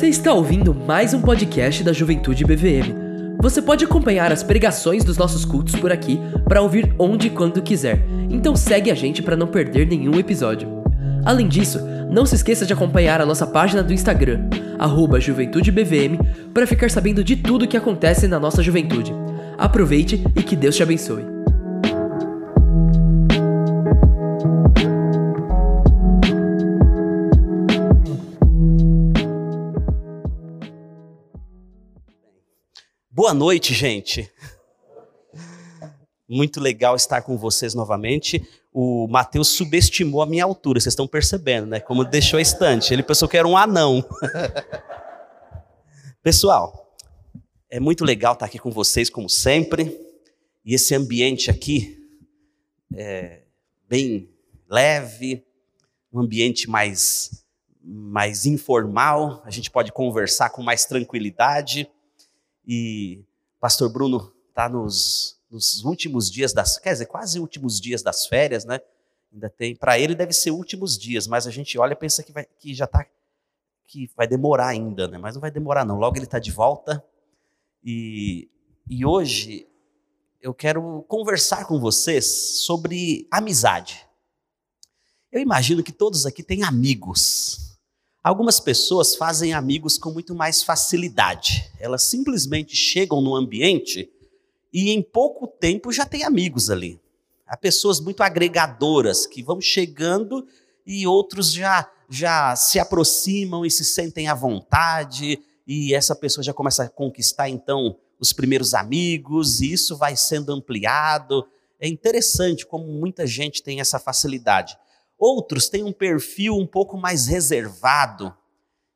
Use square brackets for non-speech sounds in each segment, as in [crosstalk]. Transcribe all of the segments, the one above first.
Você está ouvindo mais um podcast da Juventude BVM. Você pode acompanhar as pregações dos nossos cultos por aqui para ouvir onde e quando quiser. Então segue a gente para não perder nenhum episódio. Além disso, não se esqueça de acompanhar a nossa página do Instagram, JuventudeBVM, para ficar sabendo de tudo que acontece na nossa juventude. Aproveite e que Deus te abençoe. Boa noite, gente. Muito legal estar com vocês novamente. O Mateus subestimou a minha altura, vocês estão percebendo, né? Como deixou a estante. Ele pensou que era um anão. [laughs] Pessoal, é muito legal estar aqui com vocês, como sempre. E esse ambiente aqui é bem leve, um ambiente mais, mais informal. A gente pode conversar com mais tranquilidade. E pastor Bruno está nos, nos últimos dias das, quer dizer, quase últimos dias das férias, né? Ainda tem, para ele deve ser últimos dias, mas a gente olha e pensa que, vai, que já está, que vai demorar ainda, né? Mas não vai demorar não. Logo ele está de volta. E, e hoje eu quero conversar com vocês sobre amizade. Eu imagino que todos aqui têm amigos. Algumas pessoas fazem amigos com muito mais facilidade. Elas simplesmente chegam no ambiente e em pouco tempo já tem amigos ali. Há pessoas muito agregadoras que vão chegando e outros já já se aproximam e se sentem à vontade e essa pessoa já começa a conquistar então os primeiros amigos e isso vai sendo ampliado. É interessante como muita gente tem essa facilidade. Outros têm um perfil um pouco mais reservado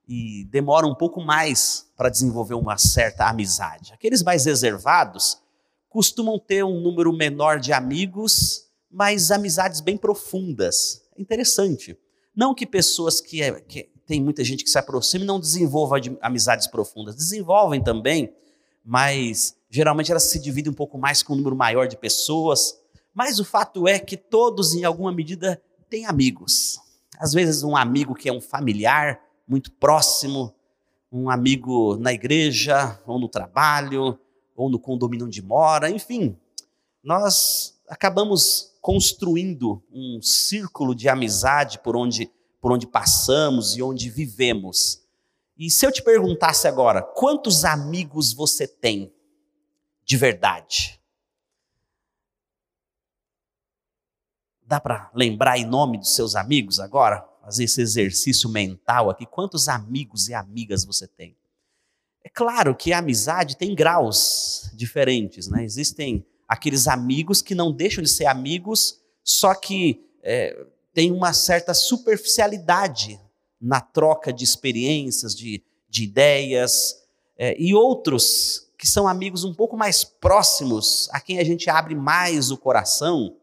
e demoram um pouco mais para desenvolver uma certa amizade. Aqueles mais reservados costumam ter um número menor de amigos, mas amizades bem profundas. É interessante. Não que pessoas que, é, que tem muita gente que se aproxima e não desenvolvam amizades profundas. Desenvolvem também, mas geralmente elas se dividem um pouco mais com um número maior de pessoas. Mas o fato é que todos, em alguma medida, tem amigos. Às vezes, um amigo que é um familiar muito próximo, um amigo na igreja, ou no trabalho, ou no condomínio onde mora, enfim. Nós acabamos construindo um círculo de amizade por onde, por onde passamos e onde vivemos. E se eu te perguntasse agora, quantos amigos você tem de verdade? Dá para lembrar em nome dos seus amigos agora? Fazer esse exercício mental aqui. Quantos amigos e amigas você tem? É claro que a amizade tem graus diferentes, né? Existem aqueles amigos que não deixam de ser amigos, só que é, tem uma certa superficialidade na troca de experiências, de, de ideias, é, e outros que são amigos um pouco mais próximos, a quem a gente abre mais o coração,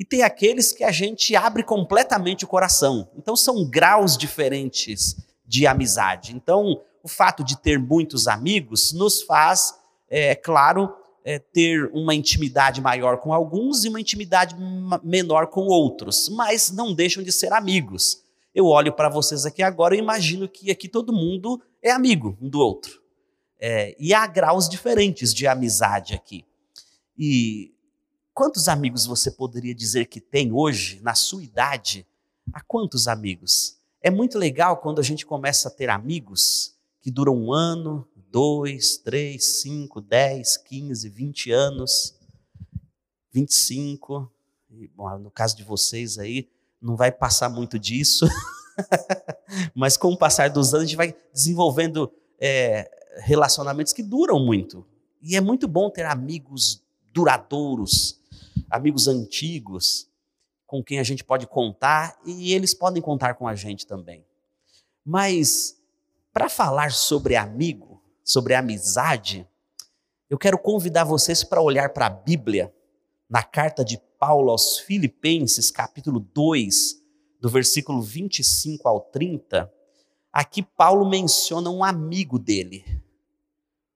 e tem aqueles que a gente abre completamente o coração. Então são graus diferentes de amizade. Então, o fato de ter muitos amigos nos faz, é claro, é, ter uma intimidade maior com alguns e uma intimidade menor com outros, mas não deixam de ser amigos. Eu olho para vocês aqui agora e imagino que aqui todo mundo é amigo um do outro. É, e há graus diferentes de amizade aqui. E Quantos amigos você poderia dizer que tem hoje, na sua idade? Há quantos amigos? É muito legal quando a gente começa a ter amigos que duram um ano, dois, três, cinco, dez, quinze, vinte anos, vinte e cinco. Bom, no caso de vocês aí, não vai passar muito disso, [laughs] mas com o passar dos anos a gente vai desenvolvendo é, relacionamentos que duram muito. E é muito bom ter amigos duradouros, amigos antigos com quem a gente pode contar e eles podem contar com a gente também. Mas para falar sobre amigo, sobre amizade, eu quero convidar vocês para olhar para a Bíblia, na carta de Paulo aos Filipenses, capítulo 2, do versículo 25 ao 30. Aqui Paulo menciona um amigo dele.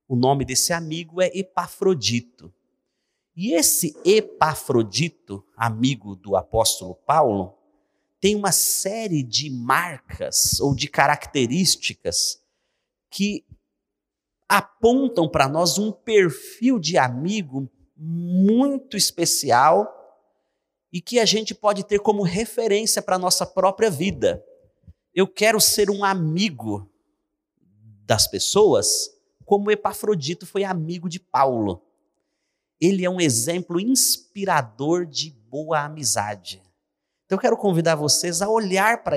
O nome desse amigo é Epafrodito. E esse Epafrodito, amigo do apóstolo Paulo, tem uma série de marcas ou de características que apontam para nós um perfil de amigo muito especial e que a gente pode ter como referência para a nossa própria vida. Eu quero ser um amigo das pessoas, como Epafrodito foi amigo de Paulo. Ele é um exemplo inspirador de boa amizade. Então eu quero convidar vocês a olhar para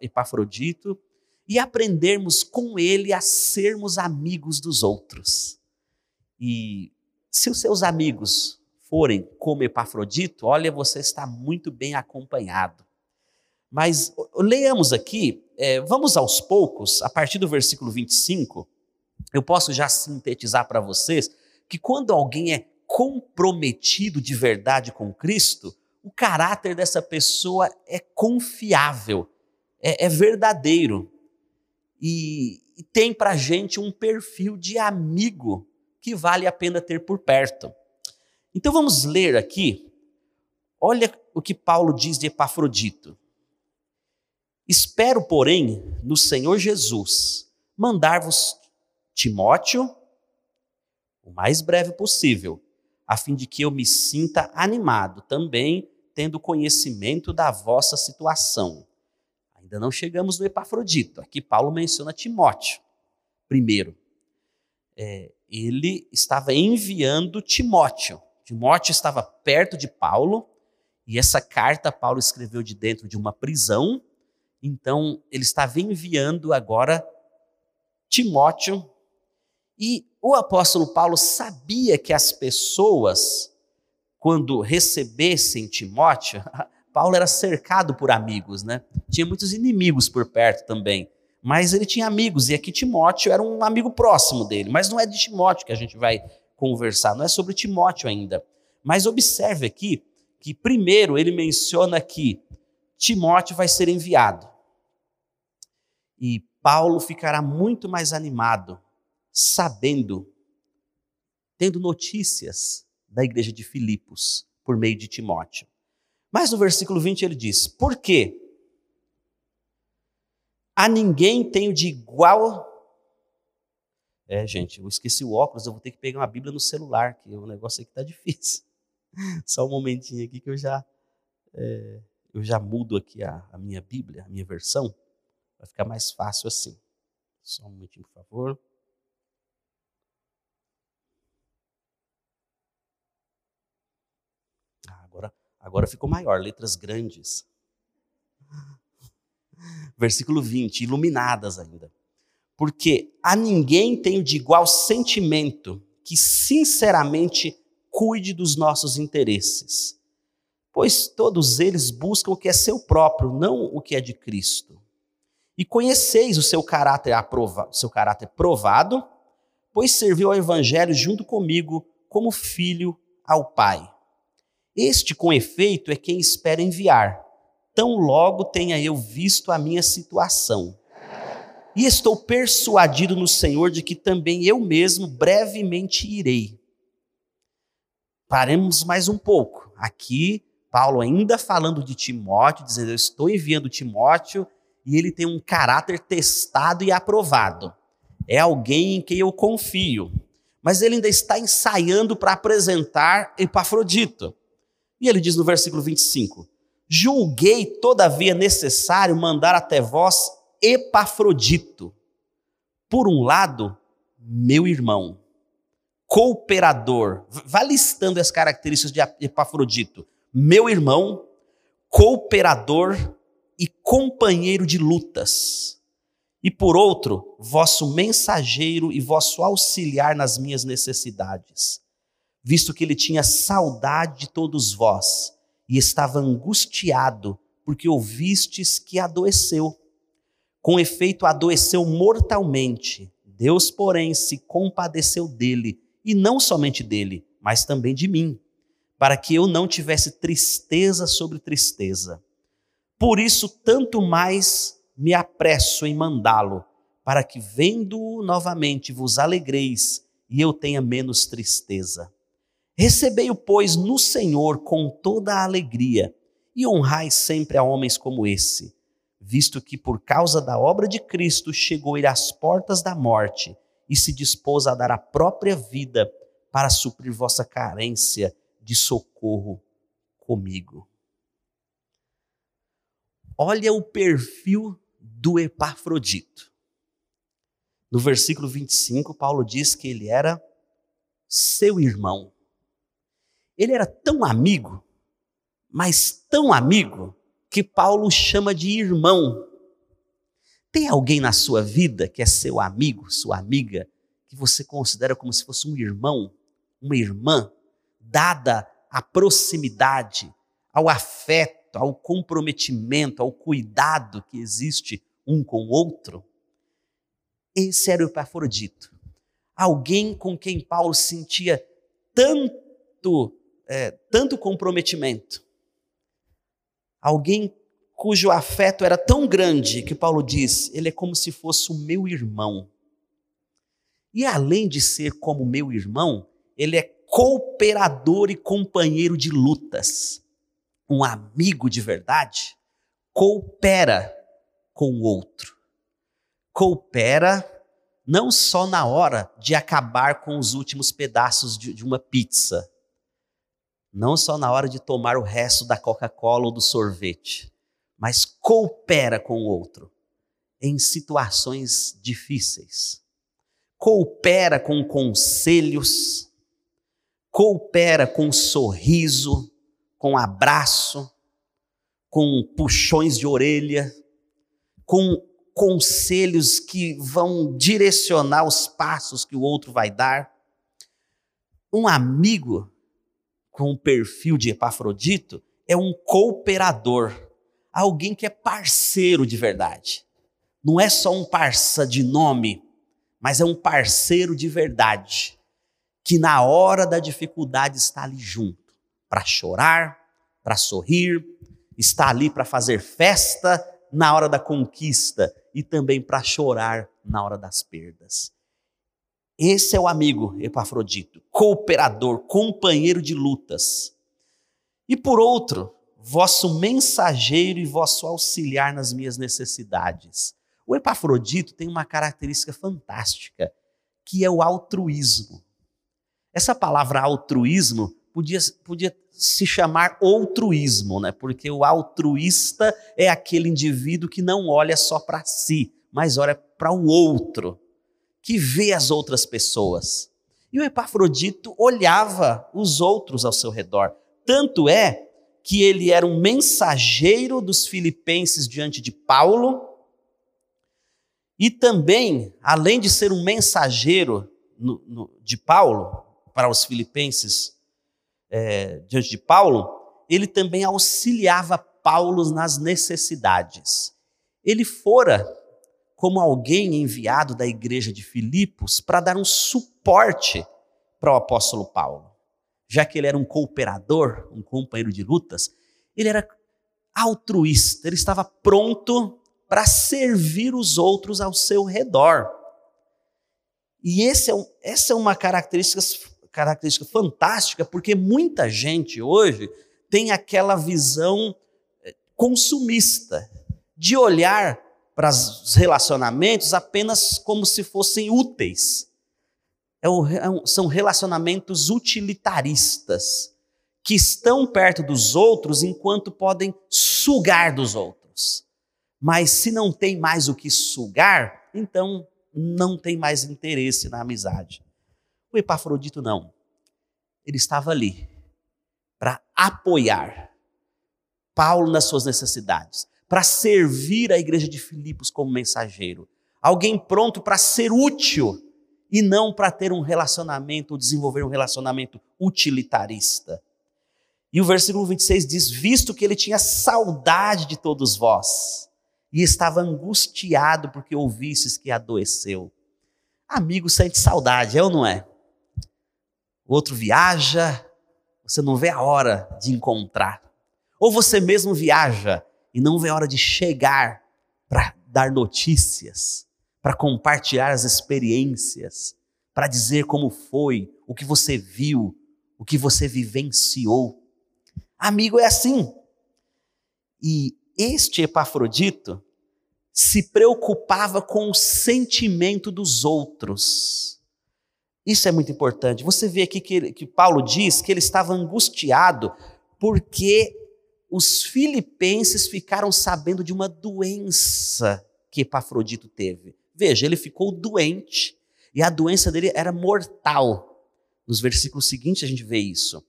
Epafrodito e aprendermos com ele a sermos amigos dos outros. E se os seus amigos forem como Epafrodito, olha, você está muito bem acompanhado. Mas leiamos aqui, é, vamos aos poucos, a partir do versículo 25, eu posso já sintetizar para vocês que quando alguém é comprometido de verdade com Cristo, o caráter dessa pessoa é confiável, é, é verdadeiro e, e tem para gente um perfil de amigo que vale a pena ter por perto. Então vamos ler aqui, olha o que Paulo diz de Epafrodito. Espero, porém, no Senhor Jesus, mandar-vos Timóteo o mais breve possível, a fim de que eu me sinta animado também, tendo conhecimento da vossa situação Ainda não chegamos no Epafrodito. Aqui Paulo menciona Timóteo. Primeiro, é, ele estava enviando Timóteo. Timóteo estava perto de Paulo e essa carta Paulo escreveu de dentro de uma prisão. Então ele estava enviando agora Timóteo. E o apóstolo Paulo sabia que as pessoas, quando recebessem Timóteo, [laughs] Paulo era cercado por amigos, né? Tinha muitos inimigos por perto também. Mas ele tinha amigos, e aqui Timóteo era um amigo próximo dele. Mas não é de Timóteo que a gente vai conversar, não é sobre Timóteo ainda. Mas observe aqui que, primeiro, ele menciona que Timóteo vai ser enviado. E Paulo ficará muito mais animado, sabendo, tendo notícias da igreja de Filipos por meio de Timóteo. Mas no versículo 20 ele diz: Por quê? A ninguém tenho de igual. É, gente, eu esqueci o óculos, eu vou ter que pegar uma Bíblia no celular, que o negócio aqui está difícil. [laughs] Só um momentinho aqui que eu já, é, eu já mudo aqui a, a minha Bíblia, a minha versão. Vai ficar mais fácil assim. Só um momentinho, por favor. Agora ficou maior, letras grandes. Versículo 20, iluminadas ainda. Porque a ninguém tenho de igual sentimento que sinceramente cuide dos nossos interesses, pois todos eles buscam o que é seu próprio, não o que é de Cristo. E conheceis o seu caráter aprovado, seu caráter provado, pois serviu ao evangelho junto comigo como filho ao Pai. Este, com efeito, é quem espera enviar, tão logo tenha eu visto a minha situação. E estou persuadido no Senhor de que também eu mesmo brevemente irei. Paremos mais um pouco. Aqui, Paulo ainda falando de Timóteo, dizendo: Eu estou enviando Timóteo e ele tem um caráter testado e aprovado. É alguém em quem eu confio. Mas ele ainda está ensaiando para apresentar Epafrodito. E ele diz no versículo 25: Julguei, todavia, necessário mandar até vós Epafrodito. Por um lado, meu irmão, cooperador. Vai listando as características de Epafrodito. Meu irmão, cooperador e companheiro de lutas. E por outro, vosso mensageiro e vosso auxiliar nas minhas necessidades visto que ele tinha saudade de todos vós e estava angustiado, porque ouvistes que adoeceu. Com efeito, adoeceu mortalmente. Deus, porém, se compadeceu dele, e não somente dele, mas também de mim, para que eu não tivesse tristeza sobre tristeza. Por isso, tanto mais me apresso em mandá-lo, para que, vendo-o novamente, vos alegreis e eu tenha menos tristeza. Recebei-o, pois, no Senhor com toda a alegria, e honrai sempre a homens como esse, visto que por causa da obra de Cristo chegou ele às portas da morte e se dispôs a dar a própria vida para suprir vossa carência de socorro comigo. Olha o perfil do Epafrodito. No versículo 25, Paulo diz que ele era seu irmão. Ele era tão amigo, mas tão amigo, que Paulo chama de irmão. Tem alguém na sua vida que é seu amigo, sua amiga, que você considera como se fosse um irmão, uma irmã, dada a proximidade, ao afeto, ao comprometimento, ao cuidado que existe um com o outro? Esse era o Epafrodito. Alguém com quem Paulo sentia tanto, é, tanto comprometimento. Alguém cujo afeto era tão grande que Paulo diz: ele é como se fosse o meu irmão. E além de ser como meu irmão, ele é cooperador e companheiro de lutas. Um amigo de verdade coopera com o outro. Coopera não só na hora de acabar com os últimos pedaços de, de uma pizza, não só na hora de tomar o resto da Coca-Cola ou do sorvete, mas coopera com o outro em situações difíceis. Coopera com conselhos, coopera com sorriso, com abraço, com puxões de orelha, com conselhos que vão direcionar os passos que o outro vai dar. Um amigo com o perfil de Epafrodito é um cooperador, alguém que é parceiro de verdade. Não é só um parça de nome, mas é um parceiro de verdade, que na hora da dificuldade está ali junto, para chorar, para sorrir, está ali para fazer festa na hora da conquista e também para chorar na hora das perdas. Esse é o amigo Epafrodito, cooperador, companheiro de lutas. E por outro, vosso mensageiro e vosso auxiliar nas minhas necessidades. O Epafrodito tem uma característica fantástica, que é o altruísmo. Essa palavra altruísmo podia, podia se chamar outruísmo, né? porque o altruísta é aquele indivíduo que não olha só para si, mas olha para o outro, que vê as outras pessoas. E o Epafrodito olhava os outros ao seu redor. Tanto é que ele era um mensageiro dos filipenses diante de Paulo, e também, além de ser um mensageiro no, no, de Paulo para os filipenses é, diante de Paulo, ele também auxiliava Paulo nas necessidades. Ele fora como alguém enviado da igreja de Filipos para dar um suporte para o apóstolo Paulo. Já que ele era um cooperador, um companheiro de lutas, ele era altruísta, ele estava pronto para servir os outros ao seu redor. E é um, essa é uma característica característica fantástica, porque muita gente hoje tem aquela visão eh, consumista, de olhar para os relacionamentos apenas como se fossem úteis. É é são relacionamentos utilitaristas, que estão perto dos outros enquanto podem sugar dos outros. Mas se não tem mais o que sugar, então não tem mais interesse na amizade. O Epafrodito não. Ele estava ali para apoiar Paulo nas suas necessidades, para servir a igreja de Filipos como mensageiro. Alguém pronto para ser útil e não para ter um relacionamento, ou desenvolver um relacionamento utilitarista. E o versículo 26 diz: Visto que ele tinha saudade de todos vós, e estava angustiado porque ouvisses que adoeceu. Amigo sente saudade, é ou não é? o outro viaja, você não vê a hora de encontrar. Ou você mesmo viaja e não vê a hora de chegar para dar notícias, para compartilhar as experiências, para dizer como foi, o que você viu, o que você vivenciou. Amigo é assim. E este Epafrodito se preocupava com o sentimento dos outros. Isso é muito importante. Você vê aqui que, que Paulo diz que ele estava angustiado porque os filipenses ficaram sabendo de uma doença que Epafrodito teve. Veja, ele ficou doente e a doença dele era mortal. Nos versículos seguintes a gente vê isso,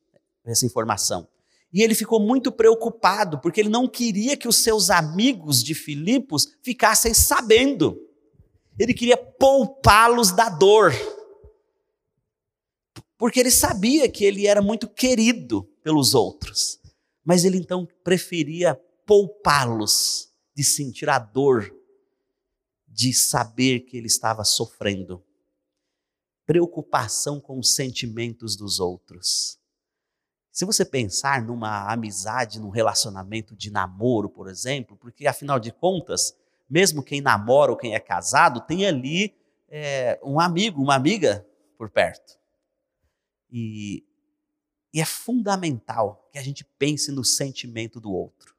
essa informação. E ele ficou muito preocupado, porque ele não queria que os seus amigos de Filipos ficassem sabendo. Ele queria poupá-los da dor. Porque ele sabia que ele era muito querido pelos outros. Mas ele então preferia poupá-los de sentir a dor de saber que ele estava sofrendo. Preocupação com os sentimentos dos outros. Se você pensar numa amizade, num relacionamento de namoro, por exemplo, porque afinal de contas, mesmo quem namora ou quem é casado, tem ali é, um amigo, uma amiga por perto. E, e é fundamental que a gente pense no sentimento do outro,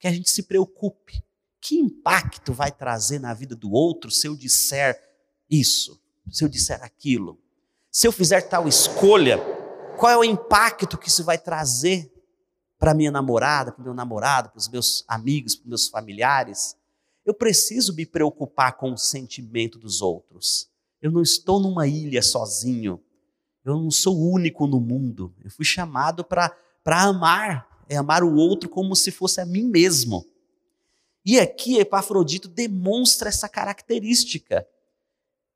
que a gente se preocupe. Que impacto vai trazer na vida do outro se eu disser isso, se eu disser aquilo? Se eu fizer tal escolha, qual é o impacto que isso vai trazer para minha namorada, para o meu namorado, para os meus amigos, para os meus familiares. Eu preciso me preocupar com o sentimento dos outros. Eu não estou numa ilha sozinho. Eu não sou único no mundo. Eu fui chamado para amar, é amar o outro como se fosse a mim mesmo. E aqui Epafrodito demonstra essa característica.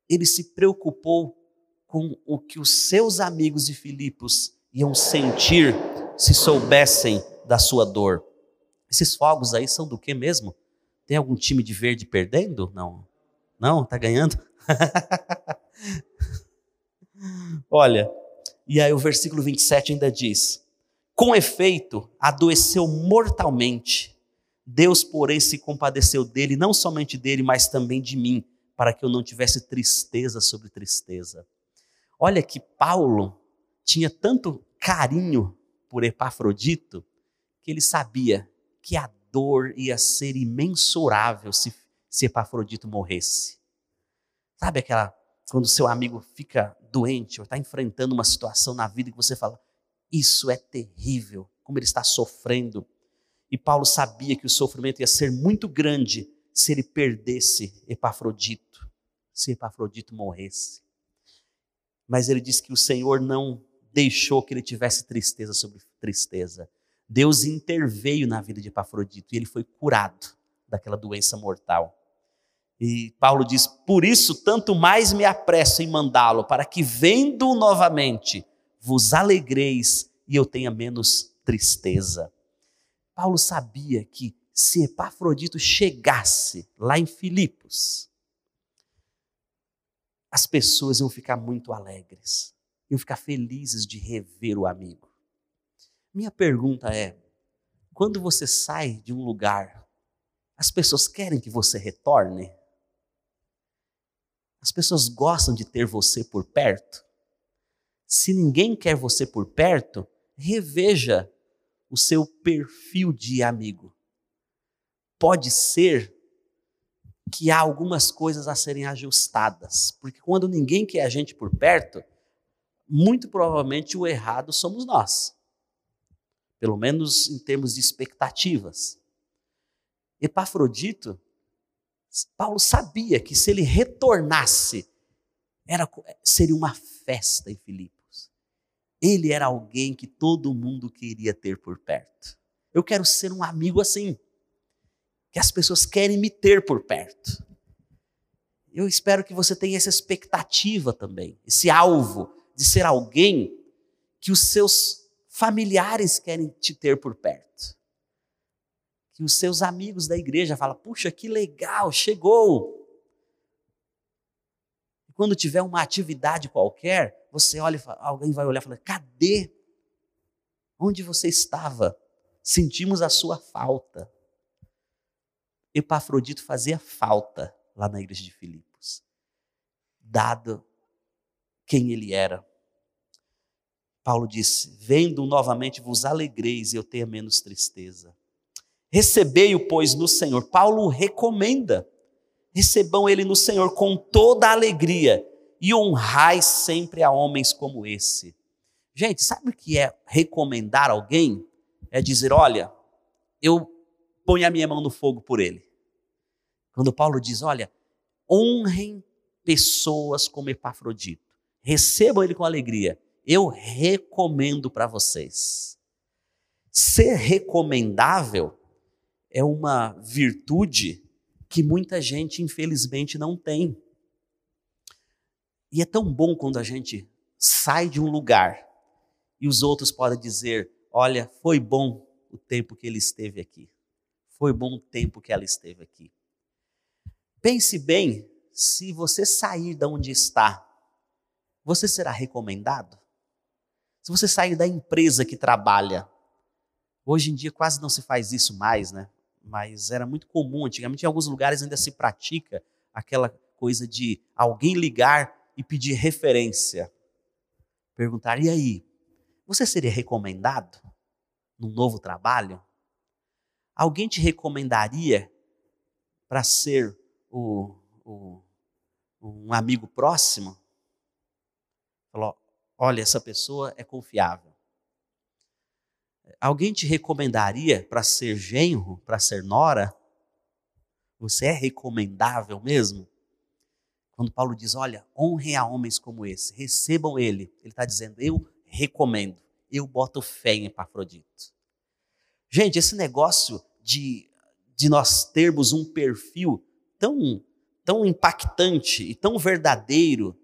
Ele se preocupou com o que os seus amigos de Filipos iam sentir se soubessem da sua dor. Esses fogos aí são do que mesmo? Tem algum time de verde perdendo? Não. Não? Tá ganhando? [laughs] Olha, e aí o versículo 27 ainda diz: Com efeito, adoeceu mortalmente. Deus, porém, se compadeceu dele, não somente dele, mas também de mim, para que eu não tivesse tristeza sobre tristeza. Olha que Paulo tinha tanto carinho por Epafrodito que ele sabia que a dor ia ser imensurável se, se Epafrodito morresse. Sabe aquela quando seu amigo fica doente ou está enfrentando uma situação na vida que você fala, isso é terrível, como ele está sofrendo. E Paulo sabia que o sofrimento ia ser muito grande se ele perdesse Epafrodito, se Epafrodito morresse. Mas ele diz que o Senhor não deixou que ele tivesse tristeza sobre tristeza. Deus interveio na vida de Epafrodito e ele foi curado daquela doença mortal. E Paulo diz: Por isso, tanto mais me apresso em mandá-lo, para que, vendo novamente, vos alegreis e eu tenha menos tristeza. Paulo sabia que se Epafrodito chegasse lá em Filipos, as pessoas iam ficar muito alegres, iam ficar felizes de rever o amigo. Minha pergunta é: quando você sai de um lugar, as pessoas querem que você retorne? As pessoas gostam de ter você por perto? Se ninguém quer você por perto, reveja o seu perfil de amigo. Pode ser que há algumas coisas a serem ajustadas, porque quando ninguém quer a gente por perto, muito provavelmente o errado somos nós, pelo menos em termos de expectativas. Epafrodito, Paulo sabia que se ele retornasse, era, seria uma festa em Filipos. Ele era alguém que todo mundo queria ter por perto. Eu quero ser um amigo assim que as pessoas querem me ter por perto. Eu espero que você tenha essa expectativa também, esse alvo de ser alguém que os seus familiares querem te ter por perto. Que os seus amigos da igreja falam: puxa, que legal, chegou. Quando tiver uma atividade qualquer, você olha, alguém vai olhar e falar: cadê? Onde você estava? Sentimos a sua falta. Epafrodito fazia falta lá na igreja de Filipos, dado quem ele era. Paulo disse: Vendo novamente vos alegreis e eu tenha menos tristeza. Recebei-o, pois, no Senhor. Paulo recomenda recebam ele no Senhor com toda alegria e honrai sempre a homens como esse. Gente, sabe o que é recomendar alguém? É dizer: olha, eu ponho a minha mão no fogo por ele. Quando Paulo diz: olha, honrem pessoas como Epafrodito, recebam ele com alegria. Eu recomendo para vocês. Ser recomendável é uma virtude que muita gente, infelizmente, não tem. E é tão bom quando a gente sai de um lugar e os outros podem dizer: Olha, foi bom o tempo que ele esteve aqui. Foi bom o tempo que ela esteve aqui. Pense bem, se você sair de onde está, você será recomendado? Se você sair da empresa que trabalha, hoje em dia quase não se faz isso mais, né? Mas era muito comum. Antigamente, em alguns lugares ainda se pratica aquela coisa de alguém ligar e pedir referência. Perguntar: e aí, você seria recomendado num novo trabalho? Alguém te recomendaria para ser o, o, um amigo próximo? Falou: olha, essa pessoa é confiável. Alguém te recomendaria para ser genro, para ser nora? Você é recomendável mesmo? Quando Paulo diz, olha, honrem a homens como esse, recebam ele, ele está dizendo, eu recomendo, eu boto fé em Epafrodito. Gente, esse negócio de, de nós termos um perfil tão, tão impactante e tão verdadeiro,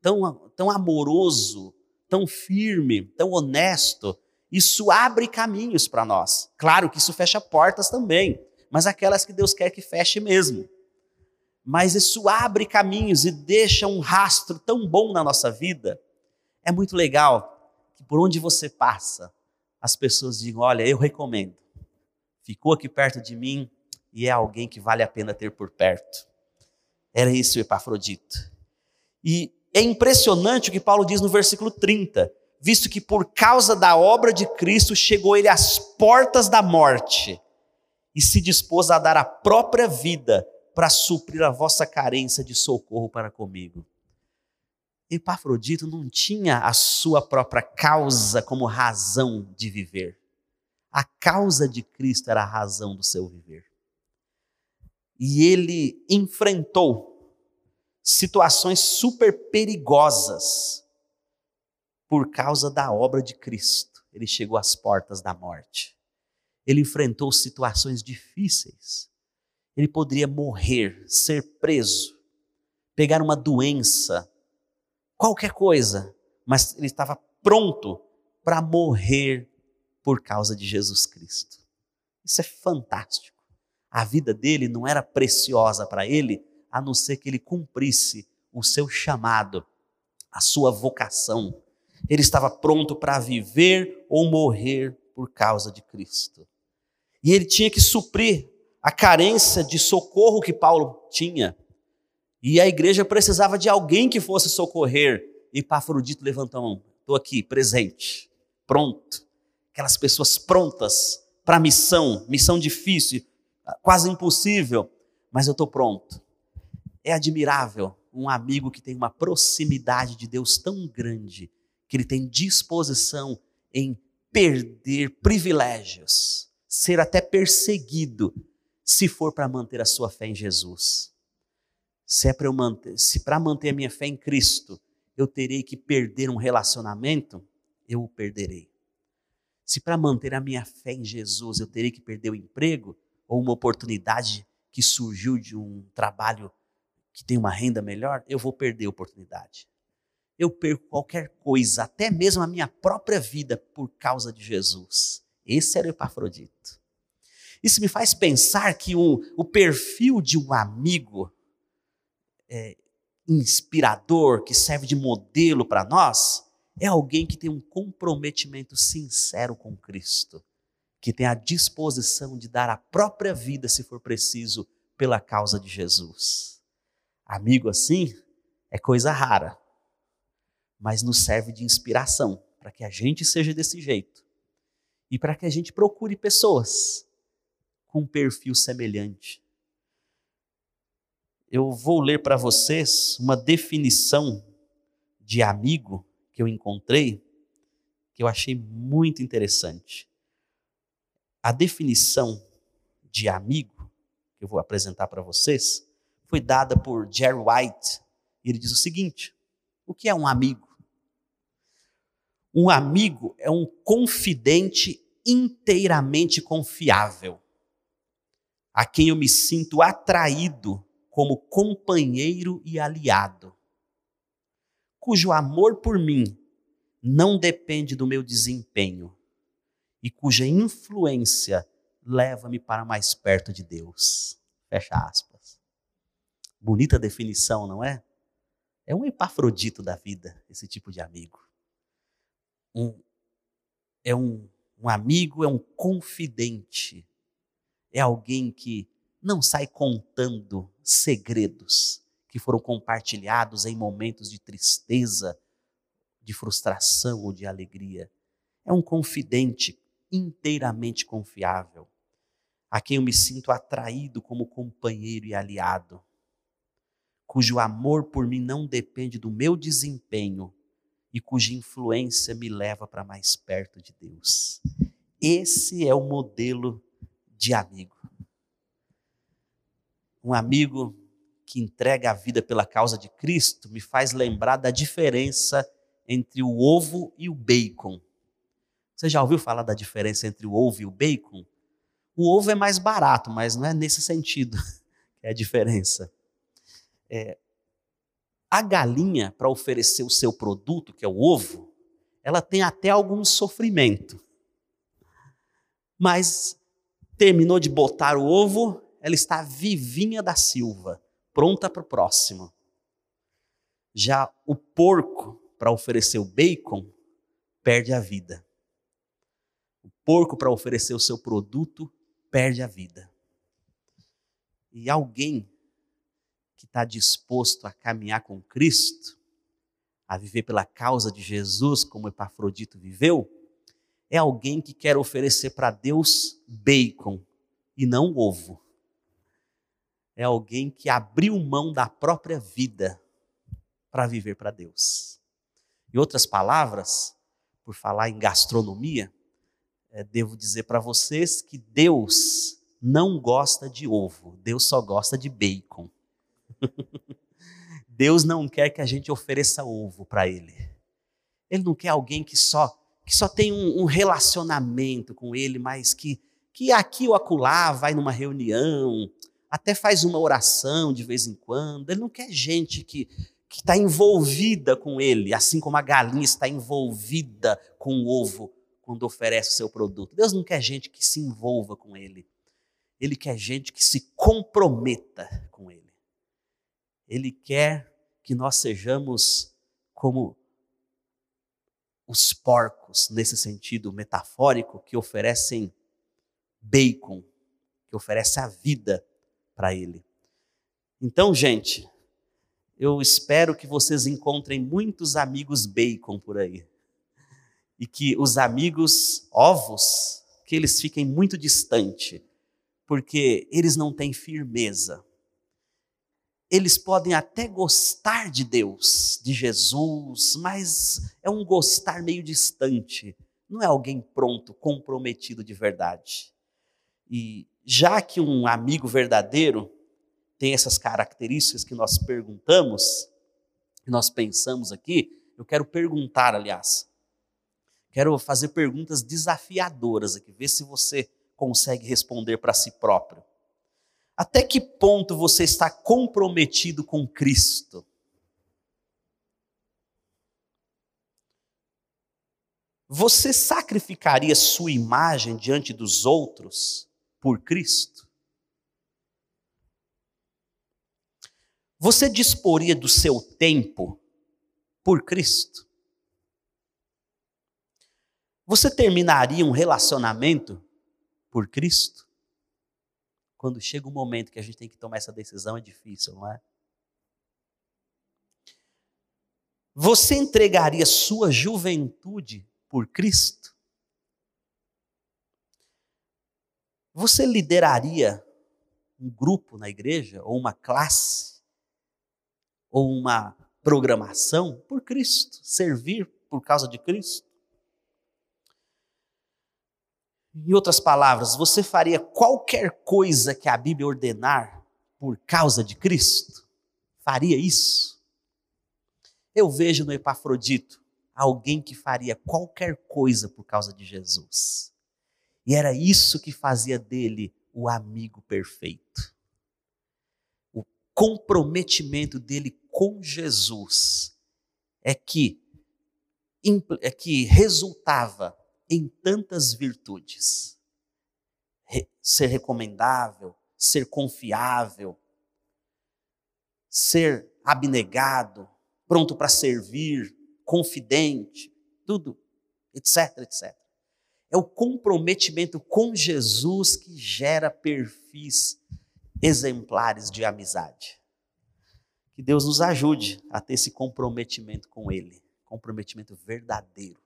tão, tão amoroso, tão firme, tão honesto, isso abre caminhos para nós. Claro que isso fecha portas também, mas aquelas que Deus quer que feche mesmo. Mas isso abre caminhos e deixa um rastro tão bom na nossa vida. É muito legal que por onde você passa, as pessoas digam: Olha, eu recomendo. Ficou aqui perto de mim e é alguém que vale a pena ter por perto. Era isso Epafrodito. E é impressionante o que Paulo diz no versículo 30 visto que por causa da obra de Cristo chegou ele às portas da morte e se dispôs a dar a própria vida para suprir a vossa carência de socorro para comigo. Epafrodito não tinha a sua própria causa como razão de viver. A causa de Cristo era a razão do seu viver. E ele enfrentou situações super perigosas por causa da obra de Cristo, ele chegou às portas da morte. Ele enfrentou situações difíceis. Ele poderia morrer, ser preso, pegar uma doença, qualquer coisa, mas ele estava pronto para morrer por causa de Jesus Cristo. Isso é fantástico. A vida dele não era preciosa para ele, a não ser que ele cumprisse o seu chamado, a sua vocação, ele estava pronto para viver ou morrer por causa de Cristo. E ele tinha que suprir a carência de socorro que Paulo tinha. E a igreja precisava de alguém que fosse socorrer. E Pafrodito levantou a mão: estou aqui, presente, pronto. Aquelas pessoas prontas para a missão, missão difícil, quase impossível, mas eu estou pronto. É admirável um amigo que tem uma proximidade de Deus tão grande que ele tem disposição em perder privilégios, ser até perseguido, se for para manter a sua fé em Jesus. Se é para manter, para manter a minha fé em Cristo, eu terei que perder um relacionamento, eu o perderei. Se para manter a minha fé em Jesus eu terei que perder o emprego ou uma oportunidade que surgiu de um trabalho que tem uma renda melhor, eu vou perder a oportunidade eu perco qualquer coisa, até mesmo a minha própria vida, por causa de Jesus. Esse era o Epafrodito. Isso me faz pensar que o, o perfil de um amigo é, inspirador, que serve de modelo para nós, é alguém que tem um comprometimento sincero com Cristo, que tem a disposição de dar a própria vida, se for preciso, pela causa de Jesus. Amigo assim é coisa rara mas nos serve de inspiração para que a gente seja desse jeito e para que a gente procure pessoas com um perfil semelhante. eu vou ler para vocês uma definição de amigo que eu encontrei, que eu achei muito interessante. A definição de amigo que eu vou apresentar para vocês foi dada por Jerry White. Ele diz o seguinte: o que é um amigo? Um amigo é um confidente inteiramente confiável, a quem eu me sinto atraído como companheiro e aliado, cujo amor por mim não depende do meu desempenho e cuja influência leva-me para mais perto de Deus. Fecha aspas. Bonita definição, não é? É um epafrodito da vida, esse tipo de amigo. Um, é um, um amigo, é um confidente, é alguém que não sai contando segredos que foram compartilhados em momentos de tristeza, de frustração ou de alegria. É um confidente inteiramente confiável, a quem eu me sinto atraído como companheiro e aliado, cujo amor por mim não depende do meu desempenho e cuja influência me leva para mais perto de Deus. Esse é o modelo de amigo. Um amigo que entrega a vida pela causa de Cristo me faz lembrar da diferença entre o ovo e o bacon. Você já ouviu falar da diferença entre o ovo e o bacon? O ovo é mais barato, mas não é nesse sentido [laughs] que é a diferença. É, a galinha, para oferecer o seu produto, que é o ovo, ela tem até algum sofrimento. Mas terminou de botar o ovo, ela está vivinha da Silva, pronta para o próximo. Já o porco, para oferecer o bacon, perde a vida. O porco, para oferecer o seu produto, perde a vida. E alguém que está disposto a caminhar com Cristo, a viver pela causa de Jesus, como Epafrodito viveu, é alguém que quer oferecer para Deus bacon e não ovo é alguém que abriu mão da própria vida para viver para Deus. Em outras palavras, por falar em gastronomia, é, devo dizer para vocês que Deus não gosta de ovo, Deus só gosta de bacon. [laughs] Deus não quer que a gente ofereça ovo para Ele. Ele não quer alguém que só que só tem um, um relacionamento com Ele, mas que, que aqui ou acolá vai numa reunião, até faz uma oração de vez em quando. Ele não quer gente que que está envolvida com ele, assim como a galinha está envolvida com o ovo quando oferece o seu produto. Deus não quer gente que se envolva com ele. Ele quer gente que se comprometa com ele. Ele quer que nós sejamos como os porcos, nesse sentido metafórico, que oferecem bacon, que oferece a vida para Ele. Então, gente, eu espero que vocês encontrem muitos amigos bacon por aí. E que os amigos ovos, que eles fiquem muito distante, porque eles não têm firmeza. Eles podem até gostar de Deus, de Jesus, mas é um gostar meio distante. Não é alguém pronto, comprometido de verdade. E já que um amigo verdadeiro tem essas características que nós perguntamos, que nós pensamos aqui, eu quero perguntar, aliás, quero fazer perguntas desafiadoras aqui, ver se você consegue responder para si próprio. Até que ponto você está comprometido com Cristo? Você sacrificaria sua imagem diante dos outros por Cristo? Você disporia do seu tempo por Cristo? Você terminaria um relacionamento por Cristo? Quando chega o momento que a gente tem que tomar essa decisão, é difícil, não é? Você entregaria sua juventude por Cristo? Você lideraria um grupo na igreja ou uma classe ou uma programação por Cristo, servir por causa de Cristo. Em outras palavras, você faria qualquer coisa que a Bíblia ordenar por causa de Cristo? Faria isso? Eu vejo no Epafrodito alguém que faria qualquer coisa por causa de Jesus. E era isso que fazia dele o amigo perfeito. O comprometimento dele com Jesus é que é que resultava em tantas virtudes. Ser recomendável, ser confiável, ser abnegado, pronto para servir, confidente, tudo, etc, etc. É o comprometimento com Jesus que gera perfis exemplares de amizade. Que Deus nos ajude a ter esse comprometimento com Ele, comprometimento verdadeiro.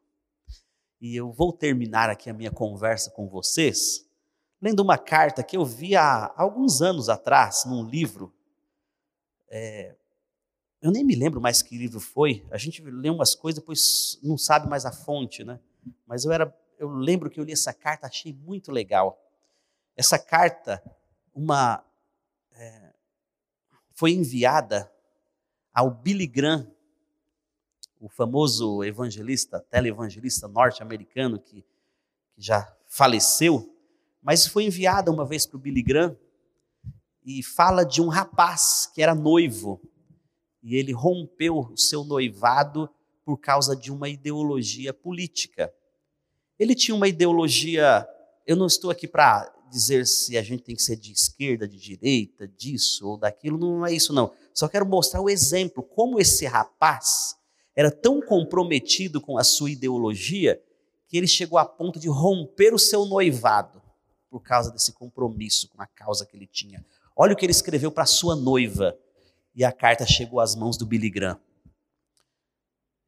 E eu vou terminar aqui a minha conversa com vocês lendo uma carta que eu vi há alguns anos atrás, num livro. É, eu nem me lembro mais que livro foi. A gente lê umas coisas, depois não sabe mais a fonte, né? Mas eu era, eu lembro que eu li essa carta, achei muito legal. Essa carta, uma é, foi enviada ao Billy Graham, o famoso evangelista, televangelista norte-americano que, que já faleceu, mas foi enviada uma vez para o Billy Graham e fala de um rapaz que era noivo e ele rompeu o seu noivado por causa de uma ideologia política. Ele tinha uma ideologia, eu não estou aqui para dizer se a gente tem que ser de esquerda, de direita, disso ou daquilo, não é isso não. Só quero mostrar o exemplo, como esse rapaz era tão comprometido com a sua ideologia que ele chegou a ponto de romper o seu noivado por causa desse compromisso com a causa que ele tinha. Olha o que ele escreveu para sua noiva. E a carta chegou às mãos do Billy Graham.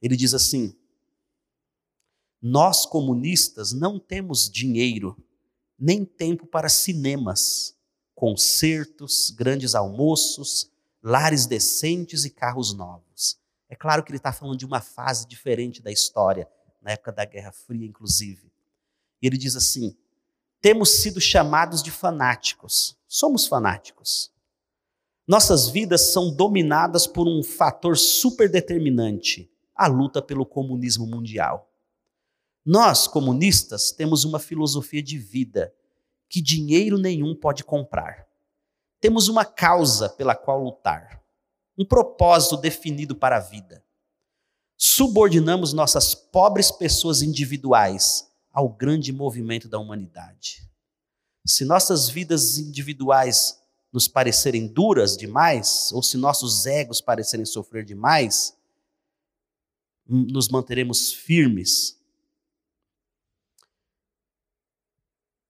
Ele diz assim: Nós comunistas não temos dinheiro, nem tempo para cinemas, concertos, grandes almoços, lares decentes e carros novos. É claro que ele está falando de uma fase diferente da história, na época da Guerra Fria, inclusive. E ele diz assim: temos sido chamados de fanáticos. Somos fanáticos. Nossas vidas são dominadas por um fator super determinante: a luta pelo comunismo mundial. Nós, comunistas, temos uma filosofia de vida que dinheiro nenhum pode comprar. Temos uma causa pela qual lutar um propósito definido para a vida. Subordinamos nossas pobres pessoas individuais ao grande movimento da humanidade. Se nossas vidas individuais nos parecerem duras demais, ou se nossos egos parecerem sofrer demais, nos manteremos firmes.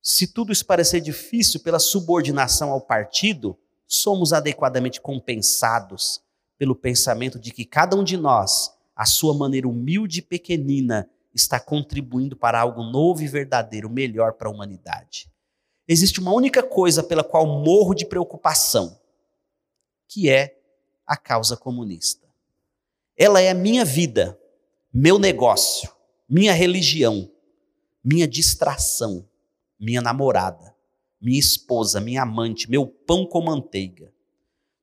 Se tudo isso parecer difícil pela subordinação ao partido, somos adequadamente compensados pelo pensamento de que cada um de nós, à sua maneira humilde e pequenina, está contribuindo para algo novo e verdadeiro, melhor para a humanidade. Existe uma única coisa pela qual morro de preocupação, que é a causa comunista. Ela é a minha vida, meu negócio, minha religião, minha distração, minha namorada minha esposa, minha amante, meu pão com manteiga.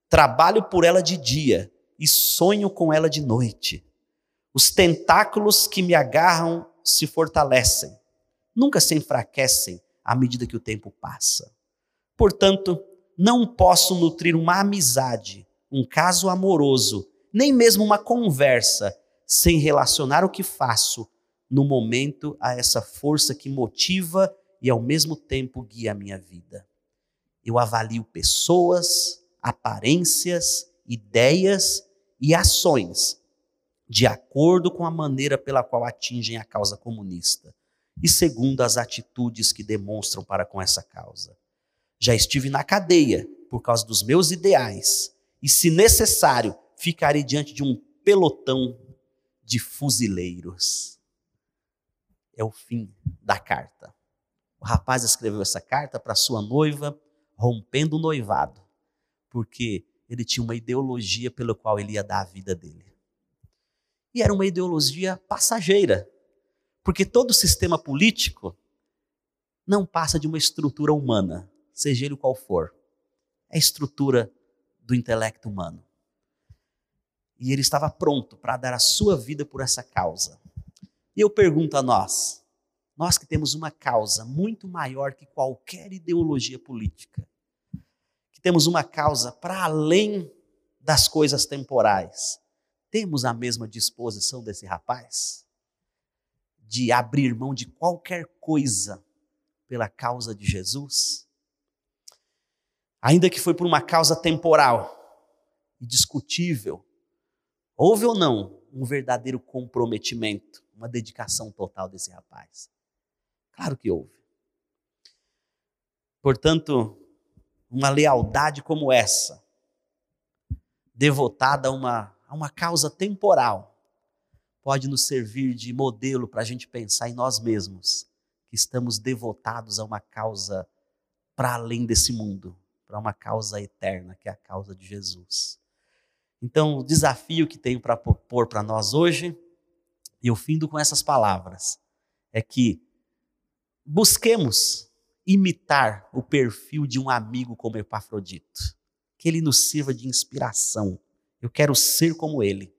Trabalho por ela de dia e sonho com ela de noite. Os tentáculos que me agarram se fortalecem, nunca se enfraquecem à medida que o tempo passa. Portanto, não posso nutrir uma amizade, um caso amoroso, nem mesmo uma conversa, sem relacionar o que faço no momento a essa força que motiva e ao mesmo tempo guia a minha vida. Eu avalio pessoas, aparências, ideias e ações de acordo com a maneira pela qual atingem a causa comunista e segundo as atitudes que demonstram para com essa causa. Já estive na cadeia por causa dos meus ideais e, se necessário, ficarei diante de um pelotão de fuzileiros. É o fim da carta. O rapaz escreveu essa carta para sua noiva, rompendo o noivado, porque ele tinha uma ideologia pela qual ele ia dar a vida dele. E era uma ideologia passageira, porque todo sistema político não passa de uma estrutura humana, seja ele qual for. É a estrutura do intelecto humano. E ele estava pronto para dar a sua vida por essa causa. E eu pergunto a nós, nós que temos uma causa muito maior que qualquer ideologia política, que temos uma causa para além das coisas temporais, temos a mesma disposição desse rapaz? De abrir mão de qualquer coisa pela causa de Jesus? Ainda que foi por uma causa temporal e discutível, houve ou não um verdadeiro comprometimento, uma dedicação total desse rapaz? Claro que houve. Portanto, uma lealdade como essa, devotada a uma, a uma causa temporal, pode nos servir de modelo para a gente pensar em nós mesmos, que estamos devotados a uma causa para além desse mundo, para uma causa eterna, que é a causa de Jesus. Então, o desafio que tenho para propor para nós hoje, e eu findo com essas palavras, é que busquemos imitar o perfil de um amigo como Epafrodito. Que ele nos sirva de inspiração. Eu quero ser como ele.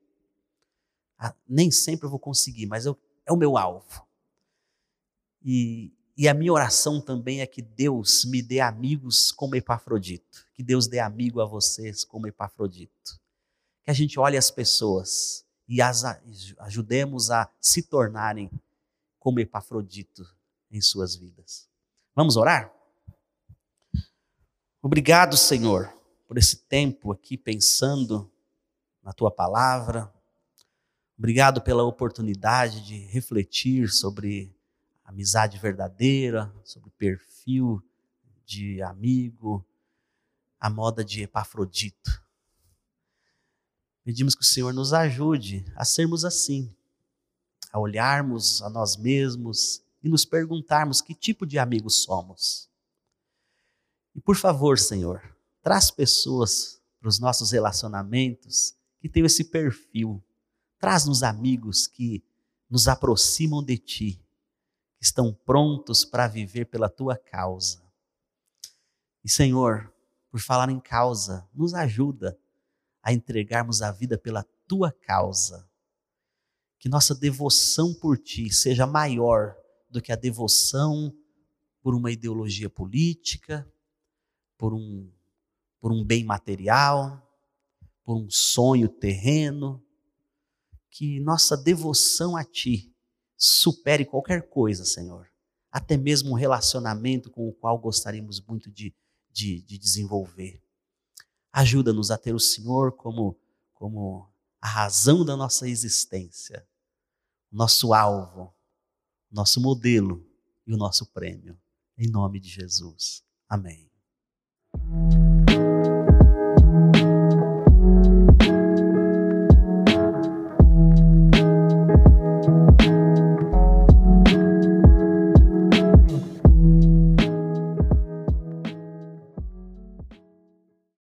Ah, nem sempre eu vou conseguir, mas eu, é o meu alvo. E, e a minha oração também é que Deus me dê amigos como Epafrodito. Que Deus dê amigo a vocês como Epafrodito. Que a gente olhe as pessoas e as ajudemos a se tornarem como Epafrodito em suas vidas. Vamos orar? Obrigado, Senhor, por esse tempo aqui pensando na tua palavra. Obrigado pela oportunidade de refletir sobre amizade verdadeira, sobre perfil de amigo, a moda de Epafrodito. Pedimos que o Senhor nos ajude a sermos assim, a olharmos a nós mesmos e nos perguntarmos que tipo de amigos somos. E por favor, Senhor, traz pessoas para os nossos relacionamentos que tenham esse perfil. Traz-nos amigos que nos aproximam de Ti, que estão prontos para viver pela Tua causa. E, Senhor, por falar em causa, nos ajuda a entregarmos a vida pela Tua causa. Que nossa devoção por Ti seja maior do que a devoção por uma ideologia política, por um, por um bem material, por um sonho terreno. Que nossa devoção a Ti supere qualquer coisa, Senhor. Até mesmo um relacionamento com o qual gostaríamos muito de, de, de desenvolver. Ajuda-nos a ter o Senhor como, como a razão da nossa existência, nosso alvo, nosso modelo e o nosso prêmio. Em nome de Jesus. Amém.